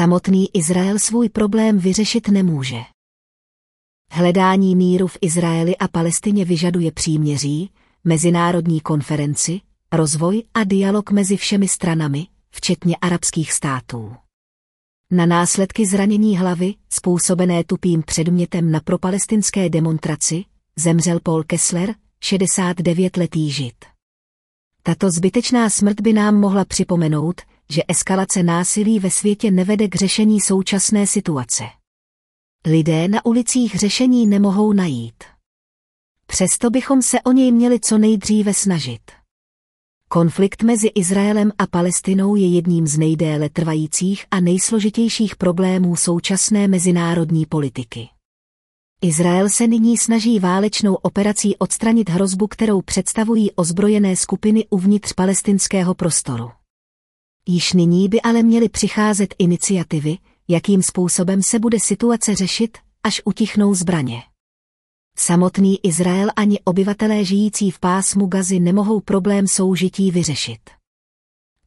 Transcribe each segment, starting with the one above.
Samotný Izrael svůj problém vyřešit nemůže. Hledání míru v Izraeli a Palestině vyžaduje příměří, mezinárodní konferenci, rozvoj a dialog mezi všemi stranami, včetně arabských států. Na následky zranění hlavy, způsobené tupým předmětem na propalestinské demonstraci, zemřel Paul Kessler, 69-letý žid. Tato zbytečná smrt by nám mohla připomenout, že eskalace násilí ve světě nevede k řešení současné situace. Lidé na ulicích řešení nemohou najít. Přesto bychom se o něj měli co nejdříve snažit. Konflikt mezi Izraelem a Palestinou je jedním z nejdéle trvajících a nejsložitějších problémů současné mezinárodní politiky. Izrael se nyní snaží válečnou operací odstranit hrozbu, kterou představují ozbrojené skupiny uvnitř palestinského prostoru. Již nyní by ale měly přicházet iniciativy, jakým způsobem se bude situace řešit, až utichnou zbraně. Samotný Izrael ani obyvatelé žijící v pásmu Gazy nemohou problém soužití vyřešit.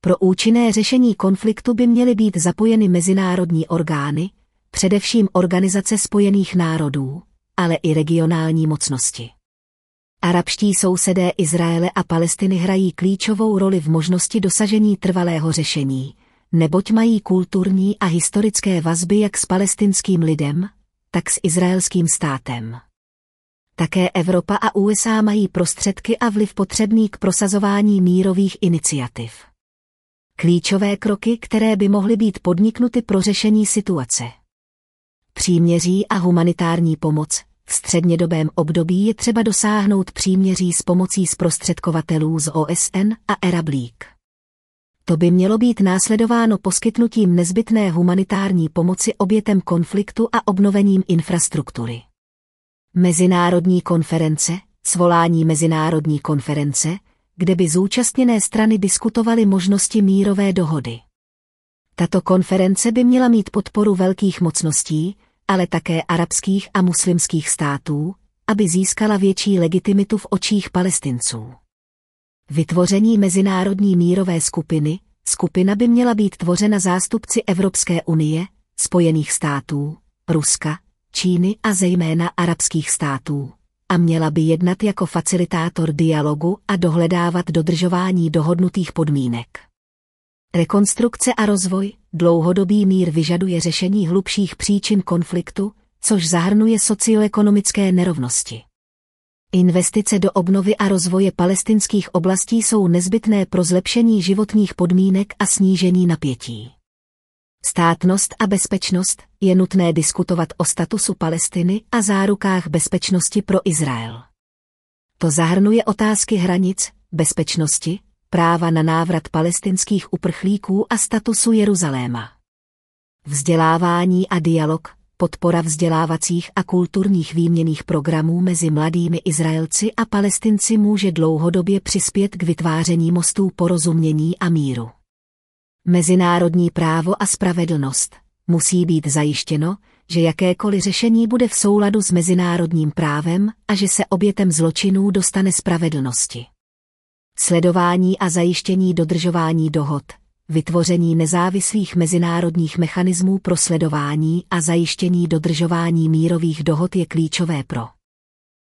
Pro účinné řešení konfliktu by měly být zapojeny mezinárodní orgány, především Organizace spojených národů, ale i regionální mocnosti. Arabští sousedé Izraele a Palestiny hrají klíčovou roli v možnosti dosažení trvalého řešení, neboť mají kulturní a historické vazby jak s palestinským lidem, tak s izraelským státem. Také Evropa a USA mají prostředky a vliv potřebný k prosazování mírových iniciativ. Klíčové kroky, které by mohly být podniknuty pro řešení situace. Příměří a humanitární pomoc. V střednědobém období je třeba dosáhnout příměří s pomocí zprostředkovatelů z OSN a League. To by mělo být následováno poskytnutím nezbytné humanitární pomoci obětem konfliktu a obnovením infrastruktury. Mezinárodní konference, svolání mezinárodní konference, kde by zúčastněné strany diskutovaly možnosti mírové dohody. Tato konference by měla mít podporu velkých mocností, ale také arabských a muslimských států, aby získala větší legitimitu v očích palestinců. Vytvoření mezinárodní mírové skupiny, skupina by měla být tvořena zástupci Evropské unie, Spojených států, Ruska, Číny a zejména arabských států a měla by jednat jako facilitátor dialogu a dohledávat dodržování dohodnutých podmínek. Rekonstrukce a rozvoj, dlouhodobý mír vyžaduje řešení hlubších příčin konfliktu, což zahrnuje socioekonomické nerovnosti. Investice do obnovy a rozvoje palestinských oblastí jsou nezbytné pro zlepšení životních podmínek a snížení napětí. Státnost a bezpečnost je nutné diskutovat o statusu Palestiny a zárukách bezpečnosti pro Izrael. To zahrnuje otázky hranic, bezpečnosti, práva na návrat palestinských uprchlíků a statusu Jeruzaléma. Vzdělávání a dialog, podpora vzdělávacích a kulturních výměných programů mezi mladými Izraelci a Palestinci může dlouhodobě přispět k vytváření mostů porozumění a míru. Mezinárodní právo a spravedlnost musí být zajištěno, že jakékoliv řešení bude v souladu s mezinárodním právem a že se obětem zločinů dostane spravedlnosti. Sledování a zajištění dodržování dohod, vytvoření nezávislých mezinárodních mechanismů pro sledování a zajištění dodržování mírových dohod je klíčové pro